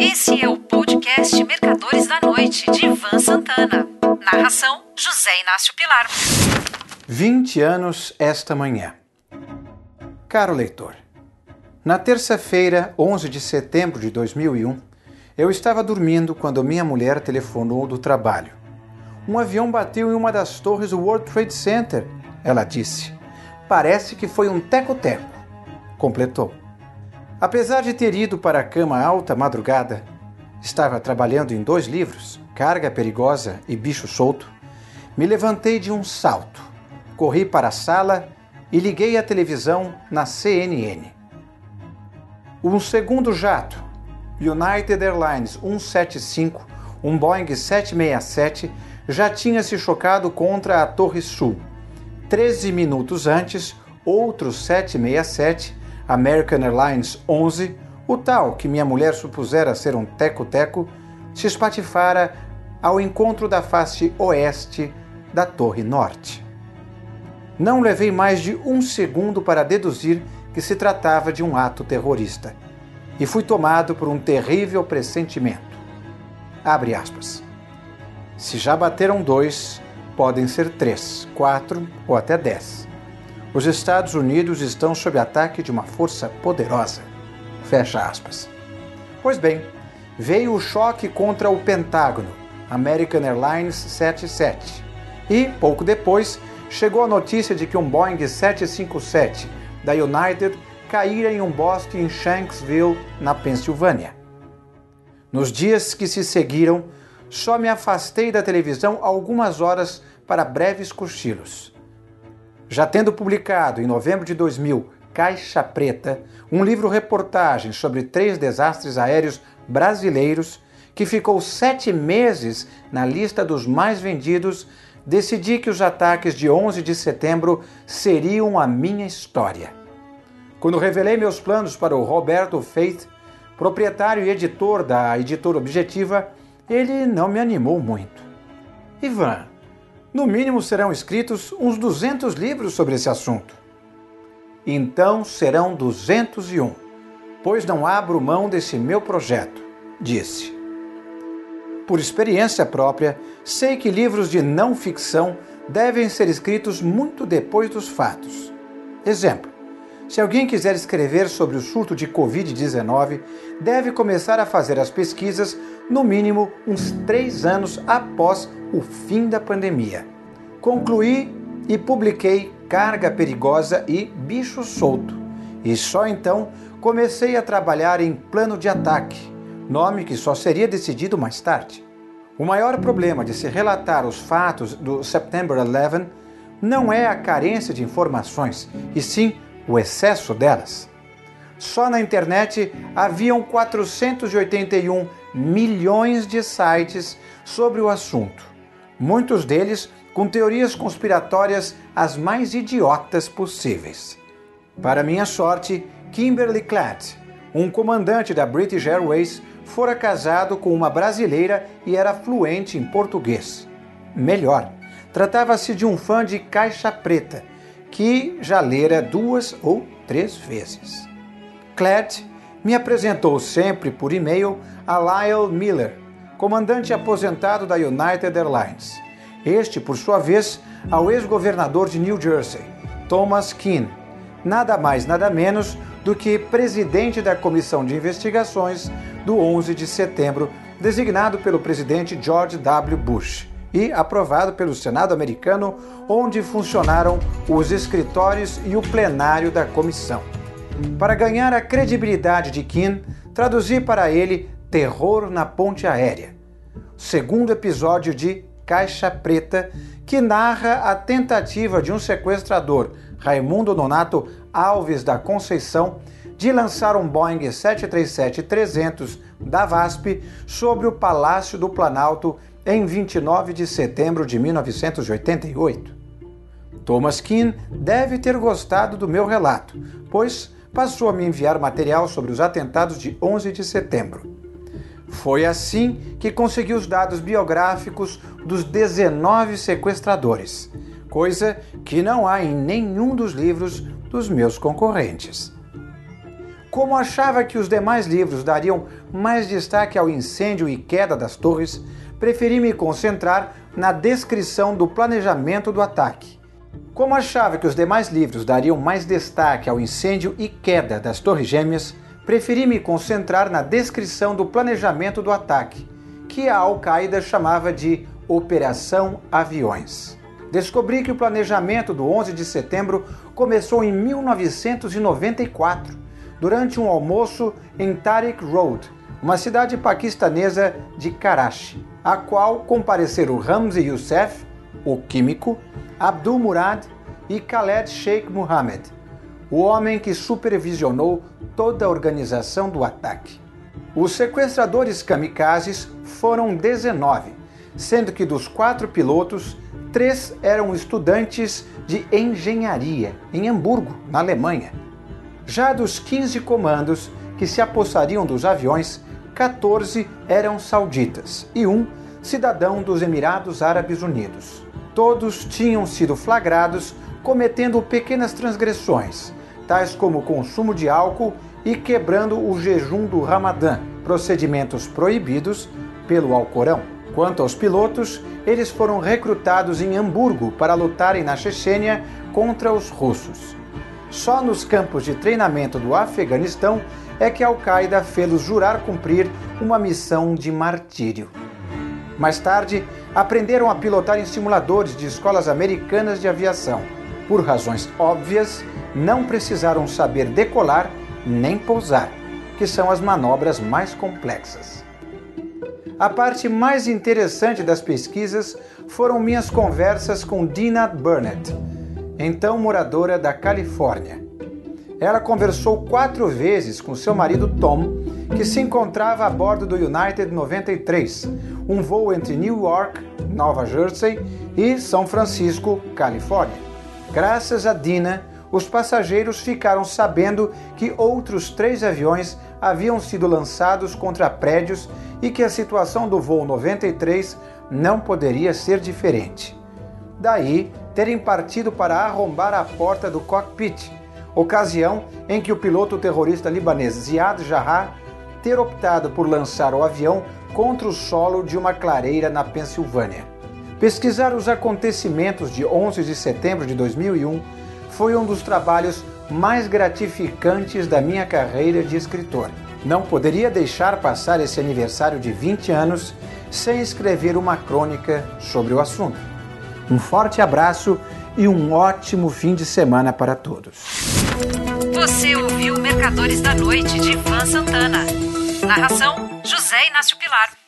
Esse é o podcast Mercadores da Noite, de Ivan Santana. Narração: José Inácio Pilar. 20 anos esta manhã. Caro leitor, na terça-feira, 11 de setembro de 2001, eu estava dormindo quando minha mulher telefonou do trabalho. Um avião bateu em uma das torres do World Trade Center, ela disse. Parece que foi um teco-teco, completou. Apesar de ter ido para a cama alta madrugada, estava trabalhando em dois livros, Carga Perigosa e Bicho Solto, me levantei de um salto, corri para a sala e liguei a televisão na CNN. Um segundo jato, United Airlines 175, um Boeing 767, já tinha se chocado contra a Torre Sul. Treze minutos antes, outro 767 American Airlines 11, o tal que minha mulher supusera ser um teco-teco, se espatifara ao encontro da face oeste da Torre Norte. Não levei mais de um segundo para deduzir que se tratava de um ato terrorista e fui tomado por um terrível pressentimento. Abre aspas. Se já bateram dois, podem ser três, quatro ou até dez. Os Estados Unidos estão sob ataque de uma força poderosa. Fecha aspas. Pois bem, veio o choque contra o Pentágono, American Airlines 77. E, pouco depois, chegou a notícia de que um Boeing 757 da United caíra em um bosque em Shanksville, na Pensilvânia. Nos dias que se seguiram, só me afastei da televisão algumas horas para breves cochilos. Já tendo publicado em novembro de 2000 Caixa Preta, um livro-reportagem sobre três desastres aéreos brasileiros, que ficou sete meses na lista dos mais vendidos, decidi que os ataques de 11 de setembro seriam a minha história. Quando revelei meus planos para o Roberto Faith, proprietário e editor da editora Objetiva, ele não me animou muito. Ivan, no mínimo serão escritos uns 200 livros sobre esse assunto. Então serão 201, pois não abro mão desse meu projeto, disse. Por experiência própria, sei que livros de não ficção devem ser escritos muito depois dos fatos. Exemplo: se alguém quiser escrever sobre o surto de Covid-19, deve começar a fazer as pesquisas no mínimo uns três anos após o fim da pandemia. Concluí e publiquei Carga Perigosa e Bicho Solto, e só então comecei a trabalhar em Plano de Ataque, nome que só seria decidido mais tarde. O maior problema de se relatar os fatos do September 11 não é a carência de informações, e sim o excesso delas. Só na internet haviam 481 milhões de sites sobre o assunto, muitos deles com teorias conspiratórias as mais idiotas possíveis. Para minha sorte, Kimberly Clatt, um comandante da British Airways, fora casado com uma brasileira e era fluente em português. Melhor, tratava-se de um fã de Caixa Preta que já lera duas ou três vezes. Cladd me apresentou sempre por e-mail a Lyle Miller, comandante aposentado da United Airlines. Este, por sua vez, ao ex-governador de New Jersey, Thomas Keane, nada mais nada menos do que presidente da Comissão de Investigações do 11 de setembro, designado pelo presidente George W. Bush e aprovado pelo Senado americano, onde funcionaram os escritórios e o plenário da comissão. Para ganhar a credibilidade de Kim, traduzi para ele Terror na Ponte Aérea, segundo episódio de Caixa Preta, que narra a tentativa de um sequestrador, Raimundo Nonato Alves da Conceição, de lançar um Boeing 737-300 da VASP sobre o Palácio do Planalto em 29 de setembro de 1988. Thomas Keane deve ter gostado do meu relato, pois passou a me enviar material sobre os atentados de 11 de setembro. Foi assim que consegui os dados biográficos dos 19 sequestradores, coisa que não há em nenhum dos livros dos meus concorrentes. Como achava que os demais livros dariam mais destaque ao incêndio e queda das torres, preferi me concentrar na descrição do planejamento do ataque. Como achava que os demais livros dariam mais destaque ao incêndio e queda das Torres Gêmeas, preferi me concentrar na descrição do planejamento do ataque, que a Al-Qaeda chamava de Operação Aviões. Descobri que o planejamento do 11 de setembro começou em 1994, durante um almoço em Tariq Road, uma cidade paquistanesa de Karachi, a qual compareceram Ramzi Youssef, o químico, Abdul Murad e Khaled Sheikh Mohammed, o homem que supervisionou toda a organização do ataque. Os sequestradores kamikazes foram 19, sendo que dos quatro pilotos, três eram estudantes de engenharia em Hamburgo, na Alemanha. Já dos 15 comandos que se apossariam dos aviões, 14 eram sauditas e um cidadão dos Emirados Árabes Unidos. Todos tinham sido flagrados cometendo pequenas transgressões, tais como o consumo de álcool e quebrando o jejum do Ramadã, procedimentos proibidos pelo Alcorão. Quanto aos pilotos, eles foram recrutados em Hamburgo para lutarem na Chechênia contra os russos. Só nos campos de treinamento do Afeganistão é que Al-Qaeda fê-los jurar cumprir uma missão de martírio. Mais tarde, aprenderam a pilotar em simuladores de escolas americanas de aviação. Por razões óbvias, não precisaram saber decolar nem pousar, que são as manobras mais complexas. A parte mais interessante das pesquisas foram minhas conversas com Dina Burnett, então moradora da Califórnia. Ela conversou quatro vezes com seu marido Tom, que se encontrava a bordo do United 93, um voo entre New York, Nova Jersey e São Francisco, Califórnia. Graças a Dina, os passageiros ficaram sabendo que outros três aviões haviam sido lançados contra prédios e que a situação do voo 93 não poderia ser diferente. Daí terem partido para arrombar a porta do cockpit ocasião em que o piloto terrorista libanês Ziad Jarrah ter optado por lançar o avião contra o solo de uma clareira na Pensilvânia. Pesquisar os acontecimentos de 11 de setembro de 2001 foi um dos trabalhos mais gratificantes da minha carreira de escritor. Não poderia deixar passar esse aniversário de 20 anos sem escrever uma crônica sobre o assunto. Um forte abraço e um ótimo fim de semana para todos. Você ouviu Mercadores da Noite de Ivan Santana. Narração: José Inácio Pilar.